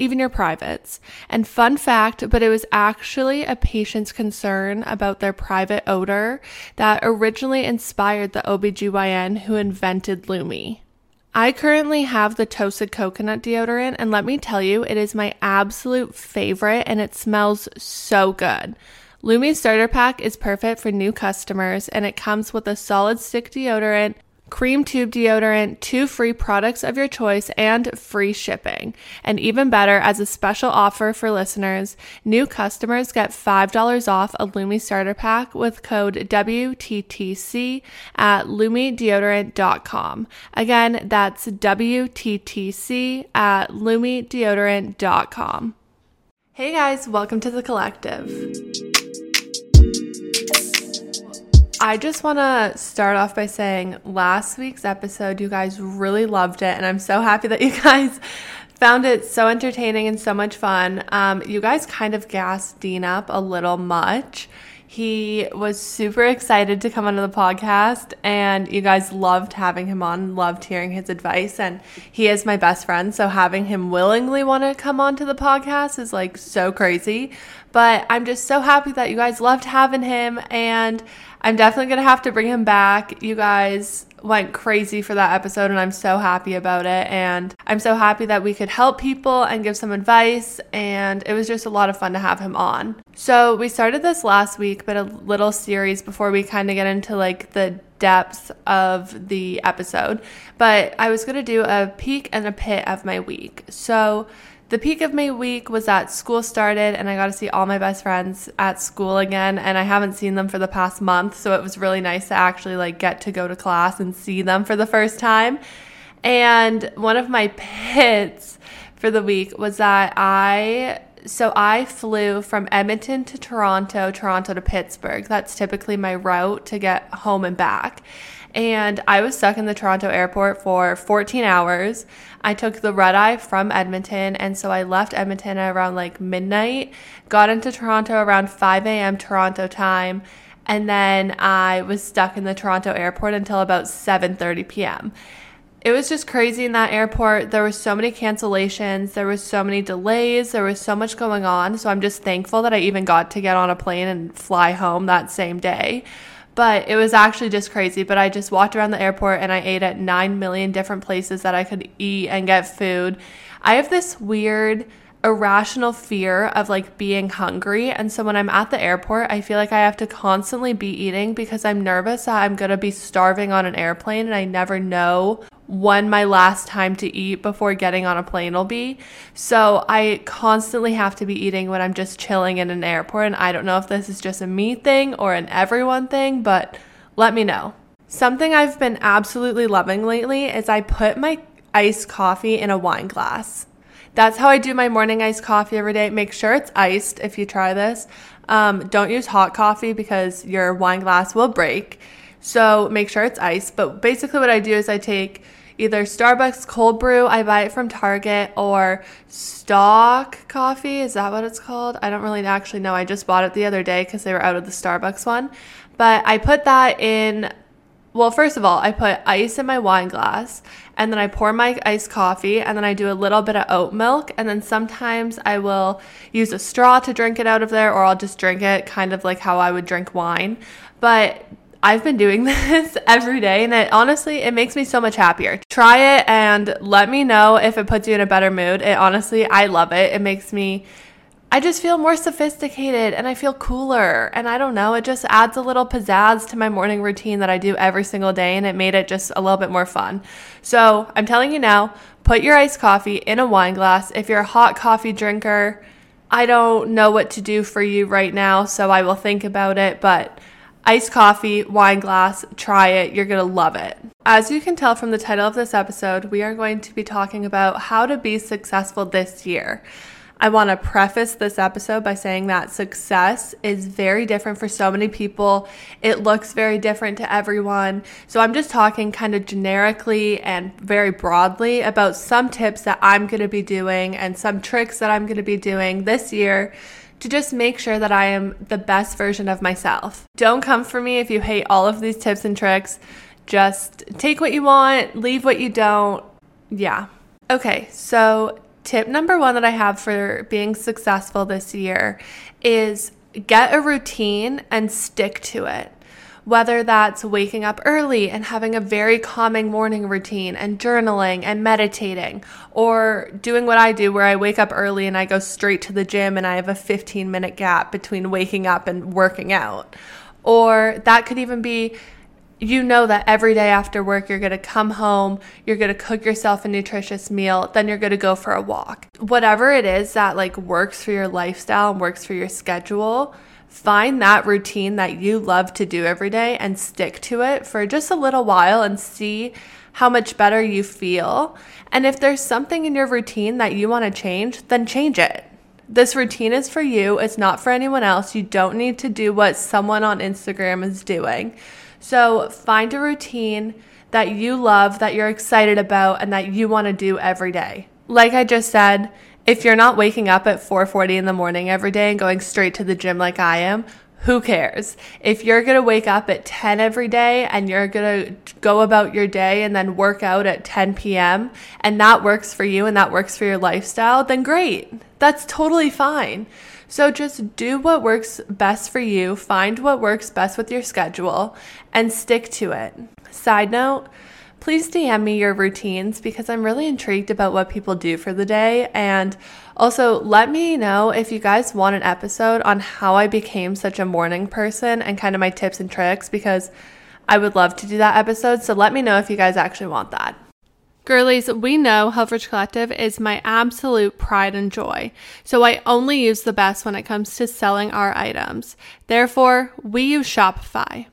even your privates. And fun fact, but it was actually a patient's concern about their private odor that originally inspired the OBGYN who invented Lume. I currently have the toasted coconut deodorant, and let me tell you, it is my absolute favorite and it smells so good. Lume Starter Pack is perfect for new customers, and it comes with a solid stick deodorant, cream tube deodorant, two free products of your choice, and free shipping. And even better, as a special offer for listeners, new customers get $5 off a Lume starter pack with code WTTC at lumedeodorant.com. Again, that's WTTC at lumedeodorant.com. Hey guys, welcome to the collective. I just want to start off by saying last week's episode, you guys really loved it, and I'm so happy that you guys found it so entertaining and so much fun. Um, you guys kind of gassed Dean up a little much. He was super excited to come onto the podcast, and you guys loved having him on, loved hearing his advice. And he is my best friend, so having him willingly want to come onto the podcast is like so crazy. But I'm just so happy that you guys loved having him, and I'm definitely going to have to bring him back. You guys went crazy for that episode, and I'm so happy about it. And I'm so happy that we could help people and give some advice. And it was just a lot of fun to have him on. So, we started this last week, but a little series before we kind of get into like the depth of the episode. But I was going to do a peek and a pit of my week. So, the peak of my week was that school started and I got to see all my best friends at school again and I haven't seen them for the past month so it was really nice to actually like get to go to class and see them for the first time. And one of my pits for the week was that I so I flew from Edmonton to Toronto, Toronto to Pittsburgh. That's typically my route to get home and back. And I was stuck in the Toronto airport for 14 hours. I took the red eye from Edmonton, and so I left Edmonton around like midnight, got into Toronto around 5 a.m. Toronto time, and then I was stuck in the Toronto airport until about 7:30 p.m. It was just crazy in that airport. There were so many cancellations, there was so many delays, there was so much going on. So I'm just thankful that I even got to get on a plane and fly home that same day. But it was actually just crazy. But I just walked around the airport and I ate at 9 million different places that I could eat and get food. I have this weird irrational fear of like being hungry. And so when I'm at the airport, I feel like I have to constantly be eating because I'm nervous that I'm going to be starving on an airplane and I never know when my last time to eat before getting on a plane will be. So I constantly have to be eating when I'm just chilling in an airport. And I don't know if this is just a me thing or an everyone thing, but let me know. Something I've been absolutely loving lately is I put my iced coffee in a wine glass. That's how I do my morning iced coffee every day. Make sure it's iced if you try this. Um, don't use hot coffee because your wine glass will break. So make sure it's iced. But basically, what I do is I take either Starbucks cold brew, I buy it from Target, or stock coffee. Is that what it's called? I don't really actually know. I just bought it the other day because they were out of the Starbucks one. But I put that in well, first of all, I put ice in my wine glass and then I pour my iced coffee and then I do a little bit of oat milk and then sometimes I will use a straw to drink it out of there or I'll just drink it kind of like how I would drink wine. But I've been doing this every day and it honestly it makes me so much happier. Try it and let me know if it puts you in a better mood. It honestly I love it. It makes me I just feel more sophisticated and I feel cooler. And I don't know, it just adds a little pizzazz to my morning routine that I do every single day. And it made it just a little bit more fun. So I'm telling you now, put your iced coffee in a wine glass. If you're a hot coffee drinker, I don't know what to do for you right now. So I will think about it. But iced coffee, wine glass, try it. You're going to love it. As you can tell from the title of this episode, we are going to be talking about how to be successful this year. I want to preface this episode by saying that success is very different for so many people. It looks very different to everyone. So I'm just talking kind of generically and very broadly about some tips that I'm going to be doing and some tricks that I'm going to be doing this year to just make sure that I am the best version of myself. Don't come for me if you hate all of these tips and tricks. Just take what you want, leave what you don't. Yeah. Okay, so tip number one that I have for being successful this year is get a routine and stick to it. Whether that's waking up early and having a very calming morning routine and journaling and meditating, or doing what I do where I wake up early and I go straight to the gym and I have a 15 minute gap between waking up and working out. Or that could even be you know that every day after work, you're going to come home, you're going to cook yourself a nutritious meal, then you're going to go for a walk. Whatever it is that like works for your lifestyle and works for your schedule, find that routine that you love to do every day and stick to it for just a little while and see how much better you feel. And if there's something in your routine that you want to change, then change it. This routine is for you, it's not for anyone else. You don't need to do what someone on Instagram is doing. So find a routine that you love, that you're excited about, and that you want to do every day. Like I just said, if you're not waking up at 4:40 in the morning every day and going straight to the gym like I am, who cares? If you're going to wake up at 10 every day and you're going to go about your day and then work out at 10 p.m. and that works for you and that works for your lifestyle, then great. That's totally fine. So just do what works best for you, find what works best with your schedule, and stick to it. Side note, please DM me your routines because I'm really intrigued about what people do for the day. And also, let me know if you guys want an episode on how I became such a morning person and kind of my tips and tricks because I would love to do that episode. So let me know if you guys actually want that. Girlies, we know Helfrich Collective is my absolute pride and joy, so I only use the best when it comes to selling our items. Therefore, we use Shopify.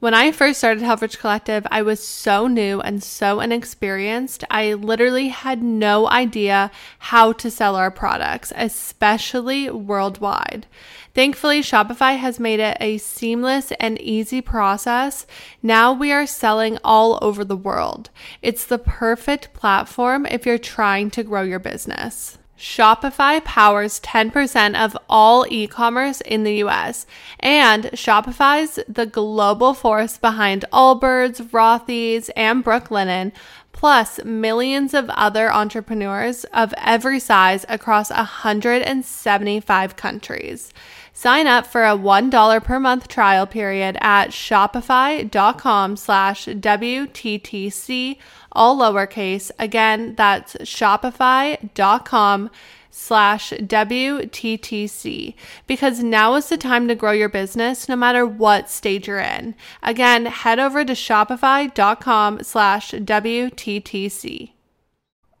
When I first started Helfrich Collective, I was so new and so inexperienced. I literally had no idea how to sell our products, especially worldwide. Thankfully, Shopify has made it a seamless and easy process. Now we are selling all over the world. It's the perfect platform if you're trying to grow your business. Shopify powers 10% of all e commerce in the US, and Shopify's the global force behind Allbirds, Rothy's, and Brooklinen, plus millions of other entrepreneurs of every size across 175 countries. Sign up for a $1 per month trial period at shopify.com slash WTTC all lowercase. Again, that's shopify.com slash WTTC because now is the time to grow your business no matter what stage you're in. Again, head over to shopify.com slash WTTC.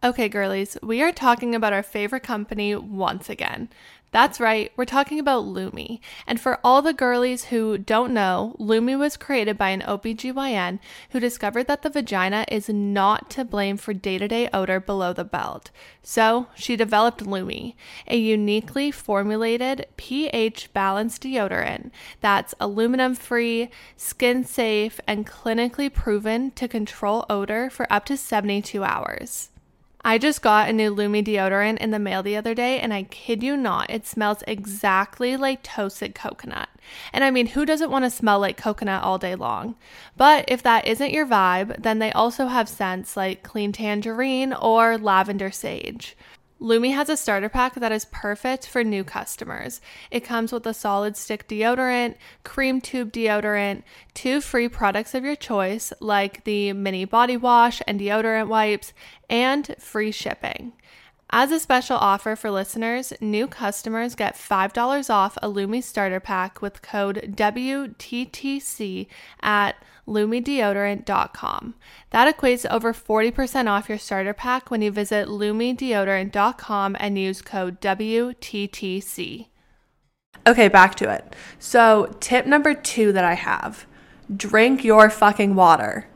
Okay, girlies, we are talking about our favorite company once again. That's right, we're talking about Lume. And for all the girlies who don't know, Lume was created by an OBGYN who discovered that the vagina is not to blame for day to day odor below the belt. So she developed Lume, a uniquely formulated pH balanced deodorant that's aluminum free, skin safe, and clinically proven to control odor for up to 72 hours. I just got a new Lume deodorant in the mail the other day, and I kid you not, it smells exactly like toasted coconut. And I mean, who doesn't want to smell like coconut all day long? But if that isn't your vibe, then they also have scents like clean tangerine or lavender sage. Lume has a starter pack that is perfect for new customers. It comes with a solid stick deodorant, cream tube deodorant, two free products of your choice, like the mini body wash and deodorant wipes, and free shipping. As a special offer for listeners, new customers get $5 off a Lume starter pack with code WTTC at lumedeodorant.com. That equates to over 40% off your starter pack when you visit lumedeodorant.com and use code WTTC. Okay, back to it. So, tip number two that I have drink your fucking water.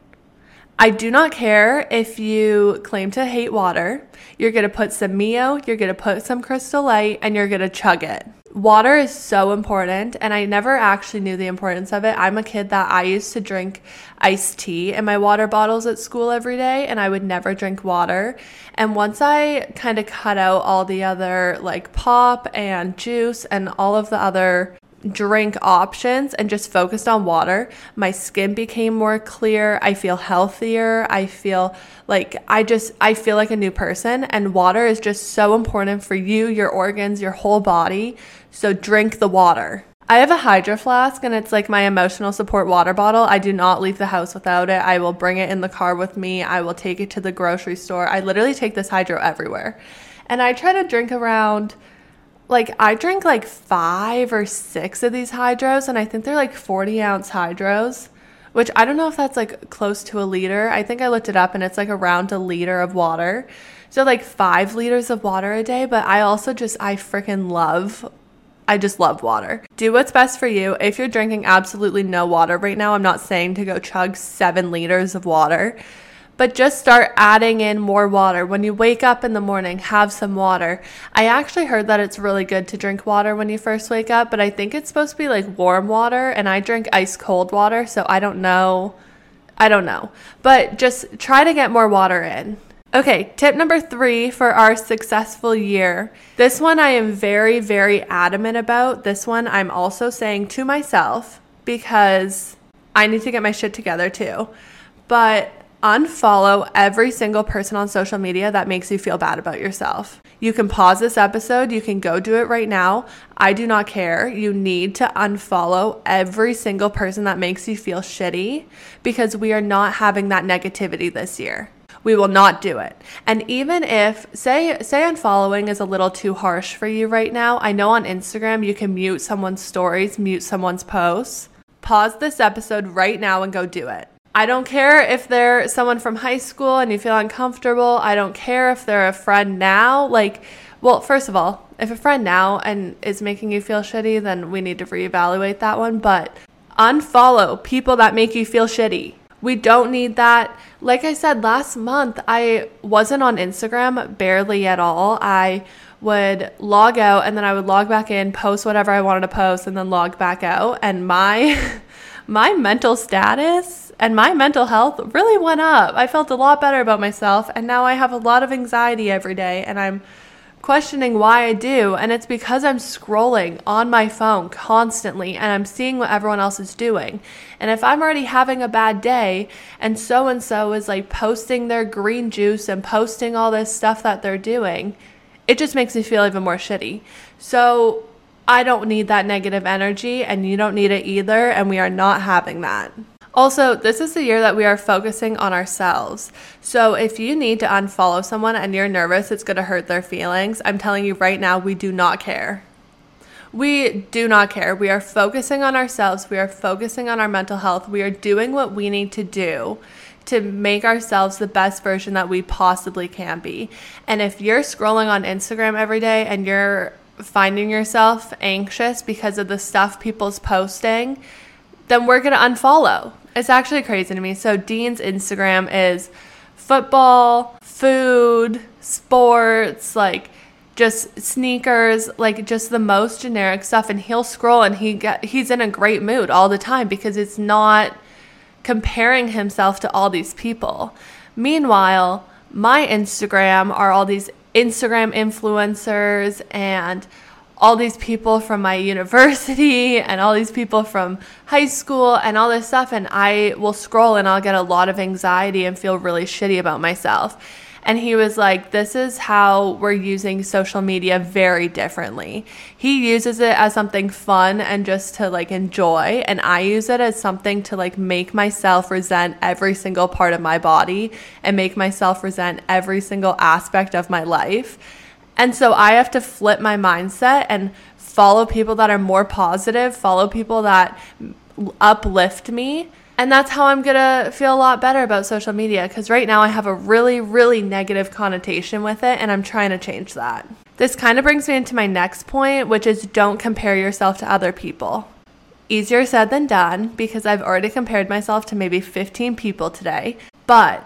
I do not care if you claim to hate water. You're going to put some Mio, you're going to put some Crystal Light, and you're going to chug it. Water is so important, and I never actually knew the importance of it. I'm a kid that I used to drink iced tea in my water bottles at school every day, and I would never drink water. And once I kind of cut out all the other like pop and juice and all of the other drink options and just focused on water, my skin became more clear. I feel healthier. I feel like I just I feel like a new person and water is just so important for you, your organs, your whole body. So drink the water. I have a hydro flask and it's like my emotional support water bottle. I do not leave the house without it. I will bring it in the car with me. I will take it to the grocery store. I literally take this hydro everywhere. And I try to drink around like I drink like five or six of these hydros, and I think they're like 40 ounce hydros, which I don't know if that's like close to a liter. I think I looked it up and it's like around a liter of water. So like five liters of water a day, but I also just, I freaking love I just love water. Do what's best for you. If you're drinking absolutely no water right now, I'm not saying to go chug seven liters of water but just start adding in more water. When you wake up in the morning, have some water. I actually heard that it's really good to drink water when you first wake up, but I think it's supposed to be like warm water, and I drink ice cold water, so I don't know. I don't know. But just try to get more water in. Okay, tip number three for our successful year. This one I am very, very adamant about. This one I'm also saying to myself because I need to get my shit together too. But unfollow every single person on social media that makes you feel bad about yourself. You can pause this episode, you can go do it right now. I do not care. You need to unfollow every single person that makes you feel shitty because we are not having that negativity this year. We will not do it. And even if say say unfollowing is a little too harsh for you right now, I know on Instagram you can mute someone's stories, mute someone's posts. Pause this episode right now and go do it. I don't care if they're someone from high school and you feel uncomfortable. I don't care if they're a friend now. Like, well, first of all, if a friend now and is making you feel shitty, then we need to reevaluate that one. But unfollow people that make you feel shitty. We don't need that. Like I said last month, I wasn't on Instagram barely at all. I would log out and then I would log back in, post whatever I wanted to post, and then log back out. And my my mental status and my mental health really went up. I felt a lot better about myself, and now I have a lot of anxiety every day, and I'm questioning why I do. And it's because I'm scrolling on my phone constantly and I'm seeing what everyone else is doing. And if I'm already having a bad day and so and so is like posting their green juice and posting all this stuff that they're doing, it just makes me feel even more shitty. So I don't need that negative energy, and you don't need it either, and we are not having that. Also, this is the year that we are focusing on ourselves. So, if you need to unfollow someone and you're nervous it's going to hurt their feelings, I'm telling you right now, we do not care. We do not care. We are focusing on ourselves. We are focusing on our mental health. We are doing what we need to do to make ourselves the best version that we possibly can be. And if you're scrolling on Instagram every day and you're finding yourself anxious because of the stuff people's posting, then we're going to unfollow. It's actually crazy to me. So, Dean's Instagram is football, food, sports, like just sneakers, like just the most generic stuff and he'll scroll and he get he's in a great mood all the time because it's not comparing himself to all these people. Meanwhile, my Instagram are all these Instagram influencers and all these people from my university and all these people from high school and all this stuff. And I will scroll and I'll get a lot of anxiety and feel really shitty about myself. And he was like, This is how we're using social media very differently. He uses it as something fun and just to like enjoy. And I use it as something to like make myself resent every single part of my body and make myself resent every single aspect of my life. And so I have to flip my mindset and follow people that are more positive, follow people that uplift me and that's how I'm going to feel a lot better about social media because right now I have a really, really negative connotation with it and I'm trying to change that. This kind of brings me into my next point, which is don't compare yourself to other people. Easier said than done because I've already compared myself to maybe 15 people today. But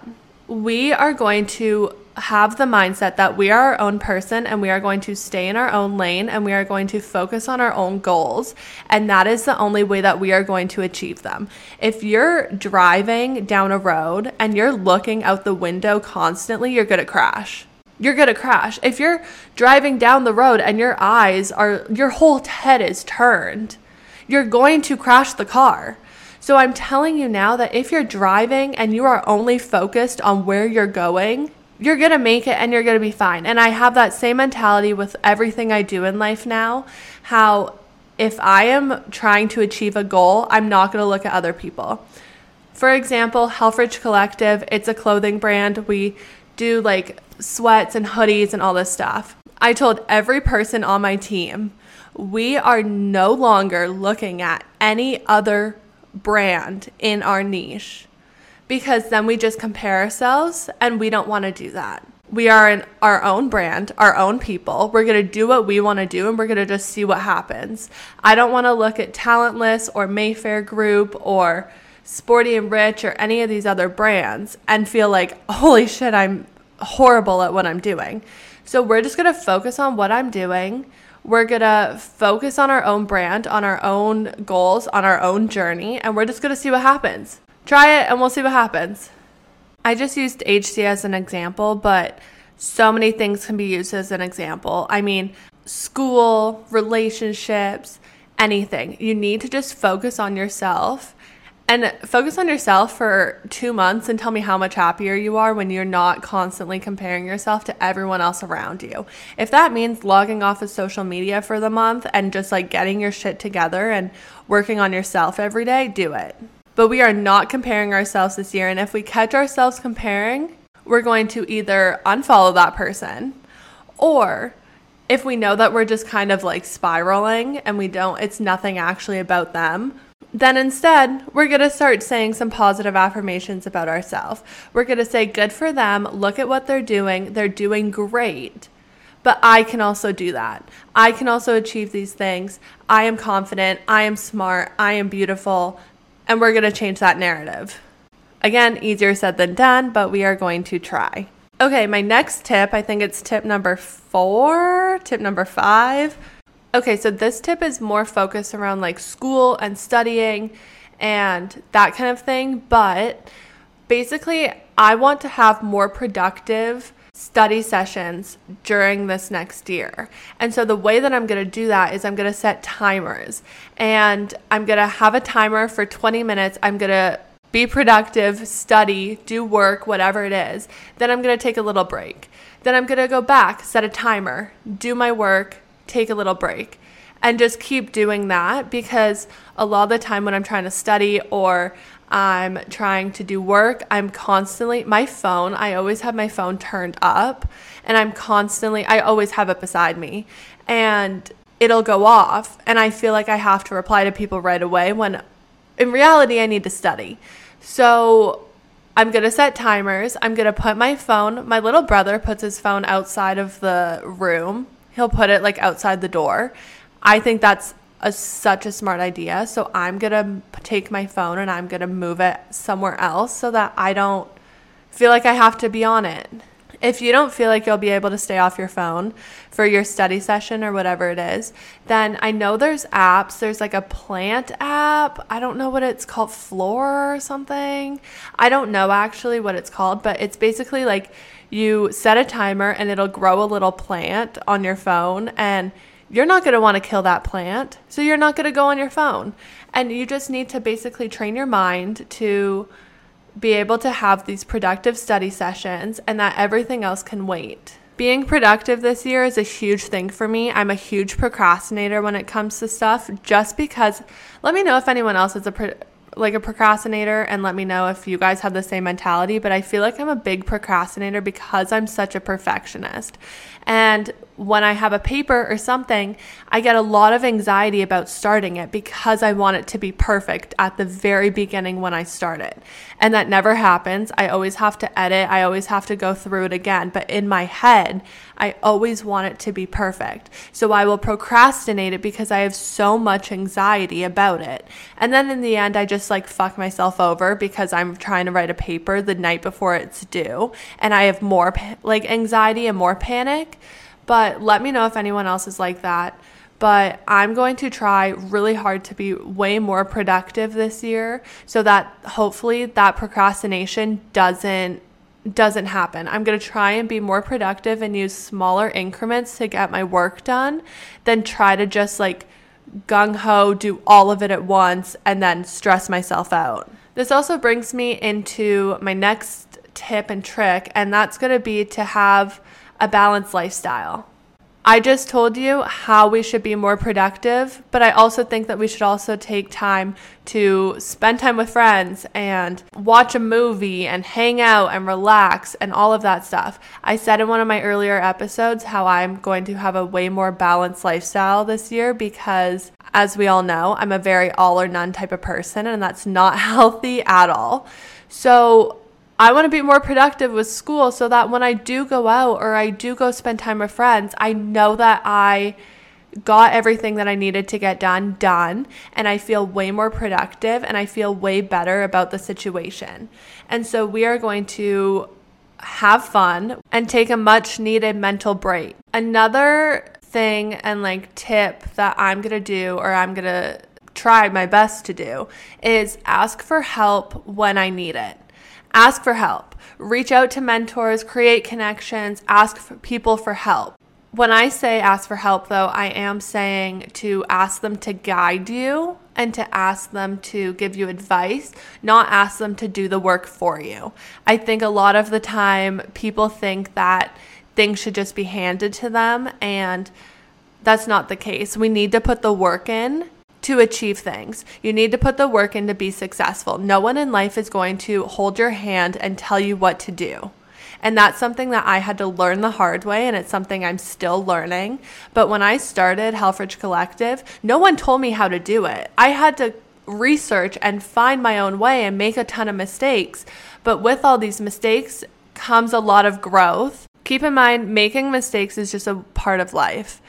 we are going to have the mindset that we are our own person and we are going to stay in our own lane and we are going to focus on our own goals. And that is the only way that we are going to achieve them. If you're driving down a road and you're looking out the window constantly, you're going to crash. You're going to crash. If you're driving down the road and your eyes are, your whole head is turned, you're going to crash the car. So I'm telling you now that if you're driving and you are only focused on where you're going, you're going to make it and you're going to be fine. And I have that same mentality with everything I do in life now. How if I am trying to achieve a goal, I'm not going to look at other people. For example, Helfrich Collective, it's a clothing brand. We do like sweats and hoodies and all this stuff. I told every person on my team, we are no longer looking at any other brand in our niche because then we just compare ourselves and we don't want to do that. We are in our own brand, our own people. We're going to do what we want to do and we're going to just see what happens. I don't want to look at Talentless or Mayfair Group or Sporty and Rich or any of these other brands and feel like, holy shit, I'm horrible at what I'm doing. So we're just going to focus on what I'm doing. We're going to focus on our own brand, on our own goals, on our own journey, and we're just going to see what happens. Try it and we'll see what happens. I just used HC as an example, but so many things can be used as an example. I mean, school, relationships, anything. You need to just focus on yourself and focus on yourself for two months and tell me how much happier you are when you're not constantly comparing yourself to everyone else around you. If that means logging off of social media for the month and just like getting your shit together and working on yourself every day, do it. But we are not comparing ourselves this year. And if we catch ourselves comparing, we're going to either unfollow that person or if we know that we're just kind of like spiraling and we don't, it's nothing actually about them, then instead, we're going to start saying some positive affirmations about ourselves. We're going to say, good for them. Look at what they're doing. They're doing great. But I can also do that. I can also achieve these things. I am confident. I am smart. I am beautiful and we're going to change that narrative. Again, easier said than done, but we are going to try. Okay, my next tip, I think it's tip number four, tip number five. Okay, so this tip is more focused around like school and studying and that kind of thing, but basically, I want to have more productive study sessions during this next year. And so the way that I'm going to do that is I'm going to set timers and I'm going to have a timer for 20 minutes. I'm going to be productive, study, do work, whatever it is. Then I'm going to take a little break. Then I'm going to go back, set a timer, do my work, take a little break. And just keep doing that because a lot of the time when I'm trying to study or I'm trying to do work. I'm constantly, my phone, I always have my phone turned up and I'm constantly, I always have it beside me and it'll go off. And I feel like I have to reply to people right away when in reality, I need to study. So I'm going to set timers. I'm going to put my phone, my little brother puts his phone outside of the room. He'll put it like outside the door. I think that's a, such a smart idea. So I'm going to take my phone and I'm going to move it somewhere else so that I don't feel like I have to be on it. If you don't feel like you'll be able to stay off your phone for your study session or whatever it is, then I know there's apps. There's like a plant app. I don't know what it's called, Floor or something. I don't know actually what it's called, but it's basically like you set a timer and it'll grow a little plant on your phone and you're not going to want to kill that plant. So you're not going to go on your phone. And you just need to basically train your mind to be able to have these productive study sessions and that everything else can wait. Being productive this year is a huge thing for me. I'm a huge procrastinator when it comes to stuff just because let me know if anyone else is a pro- like a procrastinator and let me know if you guys have the same mentality, but I feel like I'm a big procrastinator because I'm such a perfectionist. And when I have a paper or something, I get a lot of anxiety about starting it because I want it to be perfect at the very beginning when I start it. And that never happens. I always have to edit, I always have to go through it again. But in my head, I always want it to be perfect. So I will procrastinate it because I have so much anxiety about it. And then in the end, I just like fuck myself over because I'm trying to write a paper the night before it's due. And I have more like anxiety and more panic. But let me know if anyone else is like that. But I'm going to try really hard to be way more productive this year so that hopefully that procrastination doesn't doesn't happen. I'm going to try and be more productive and use smaller increments to get my work done than try to just like gung ho do all of it at once and then stress myself out. This also brings me into my next tip and trick, and that's going to be to have a balanced lifestyle. I just told you how we should be more productive, but I also think that we should also take time to spend time with friends and watch a movie and hang out and relax and all of that stuff. I said in one of my earlier episodes how I'm going to have a way more balanced lifestyle this year because, as we all know, I'm a very all or none type of person, and that's not healthy at all. So, I want to be more productive with school so that when I do go out or I do go spend time with friends, I know that I got everything that I needed to get done done and I feel way more productive and I feel way better about the situation. And so we are going to have fun and take a much needed mental break. Another thing and like tip that I'm going to do or I'm going to try my best to do is ask for help when I need it. Ask for help. Reach out to mentors, create connections, ask for people for help. When I say ask for help, though, I am saying to ask them to guide you and to ask them to give you advice, not ask them to do the work for you. I think a lot of the time people think that things should just be handed to them, and that's not the case. We need to put the work in to achieve things. You need to put the work in to be successful. No one in life is going to hold your hand and tell you what to do. And that's something that I had to learn the hard way, and it's something I'm still learning. But when I started Helfrich Collective, no one told me how to do it. I had to research and find my own way and make a ton of mistakes. But with all these mistakes comes a lot of growth. Keep in mind, making mistakes is just a part of life.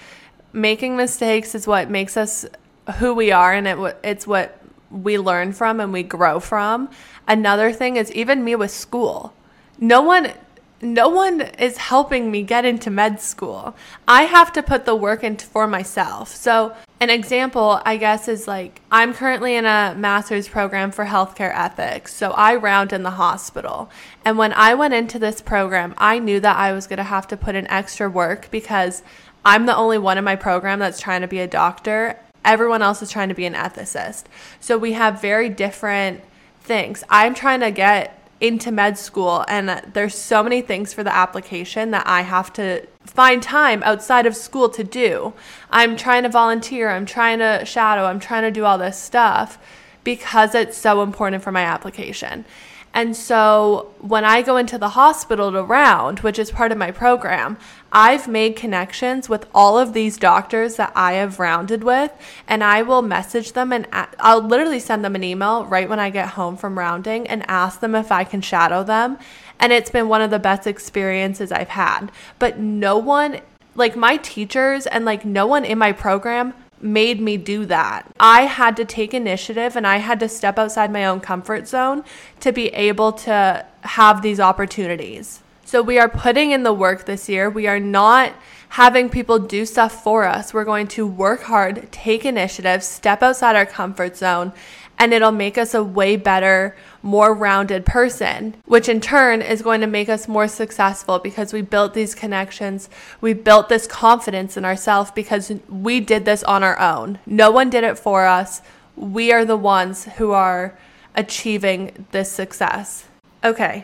Making mistakes is what makes us who we are and it it's what we learn from and we grow from. Another thing is even me with school. No one no one is helping me get into med school. I have to put the work into for myself. So, an example, I guess, is like I'm currently in a master's program for healthcare ethics. So, I round in the hospital. And when I went into this program, I knew that I was going to have to put in extra work because I'm the only one in my program that's trying to be a doctor everyone else is trying to be an ethicist. So we have very different things. I'm trying to get into med school and there's so many things for the application that I have to find time outside of school to do. I'm trying to volunteer, I'm trying to shadow, I'm trying to do all this stuff because it's so important for my application. And so when I go into the hospital to round, which is part of my program, I've made connections with all of these doctors that I have rounded with, and I will message them and I'll literally send them an email right when I get home from rounding and ask them if I can shadow them. And it's been one of the best experiences I've had. But no one, like my teachers and like no one in my program made me do that. I had to take initiative and I had to step outside my own comfort zone to be able to have these opportunities. So we are putting in the work this year. We are not having people do stuff for us. We're going to work hard, take initiative, step outside our comfort zone, and it'll make us a way better, more rounded person, which in turn is going to make us more successful because we built these connections. We built this confidence in ourselves because we did this on our own. No one did it for us. We are the ones who are achieving this success. Okay,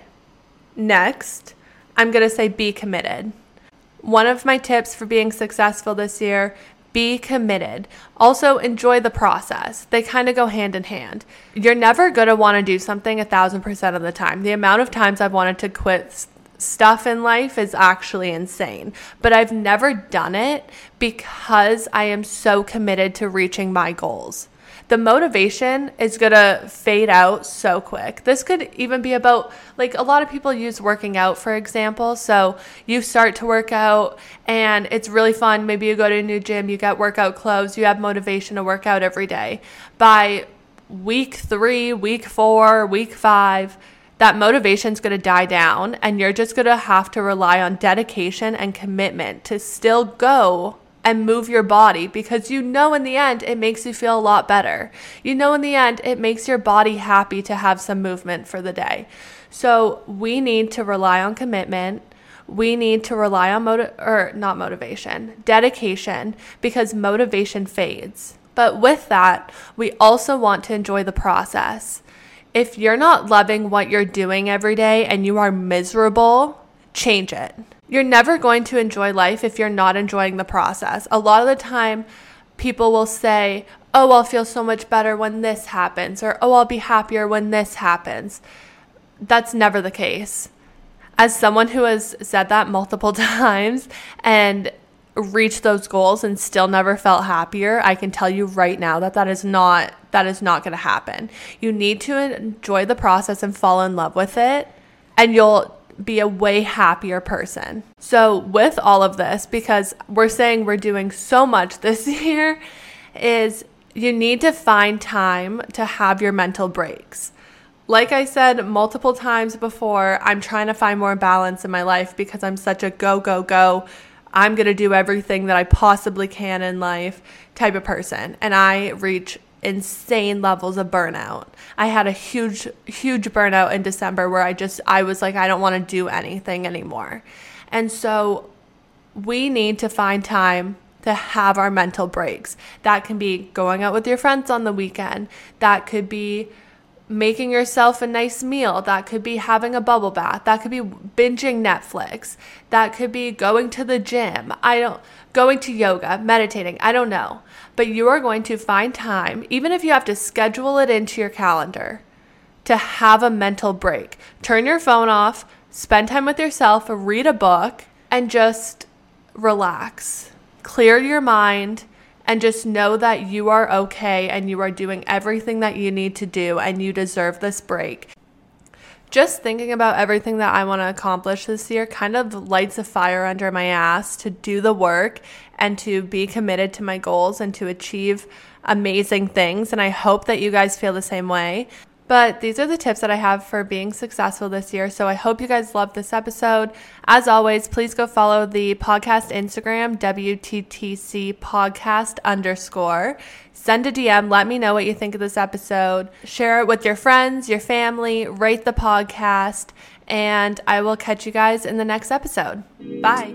next, I'm going to say be committed. One of my tips for being successful this year be committed. Also, enjoy the process. They kind of go hand in hand. You're never going to want to do something a thousand percent of the time. The amount of times I've wanted to quit stuff in life is actually insane. But I've never done it because I am so committed to reaching my goals. The motivation is going to fade out so quick. This could even be about, like, a lot of people use working out, for example. So you start to work out and it's really fun. Maybe you go to a new gym, you get workout clothes, you have motivation to work out every day. By week three, week four, week five, that motivation is going to die down and you're just going to have to rely on dedication and commitment to still go and move your body because you know in the end it makes you feel a lot better. You know in the end it makes your body happy to have some movement for the day. So we need to rely on commitment. We need to rely on or not motivation, dedication because motivation fades. But with that, we also want to enjoy the process. If you're not loving what you're doing every day and you are miserable, change it. You're never going to enjoy life if you're not enjoying the process. A lot of the time, people will say, Oh, I'll feel so much better when this happens, or Oh, I'll be happier when this happens. That's never the case. As someone who has said that multiple times and reached those goals and still never felt happier, I can tell you right now that that is not that is not going to happen. You need to enjoy the process and fall in love with it and you'll be a way happier person. So, with all of this because we're saying we're doing so much this year is you need to find time to have your mental breaks. Like I said multiple times before, I'm trying to find more balance in my life because I'm such a go, go, go I'm going to do everything that I possibly can in life type of person. And I reach insane levels of burnout. I had a huge, huge burnout in December where I just, I was like, I don't want to do anything anymore. And so we need to find time to have our mental breaks. That can be going out with your friends on the weekend. That could be making yourself a nice meal. That could be having a bubble bath. That could be binging Netflix. That could be going to the gym. I don't going to yoga, meditating. I don't know. But you are going to find time, even if you have to schedule it into your calendar, to have a mental break. Turn your phone off, spend time with yourself, read a book, and just relax. Clear your mind and just know that you are okay and you are doing everything that you need to do and you deserve this break. Just thinking about everything that I want to accomplish this year kind of lights a fire under my ass to do the work and to be committed to my goals and to achieve amazing things. And I hope that you guys feel the same way. But these are the tips that I have for being successful this year. So I hope you guys loved this episode. As always, please go follow the podcast Instagram, WTTC podcast underscore. Send a DM. Let me know what you think of this episode. Share it with your friends, your family, rate the podcast, and I will catch you guys in the next episode. Bye.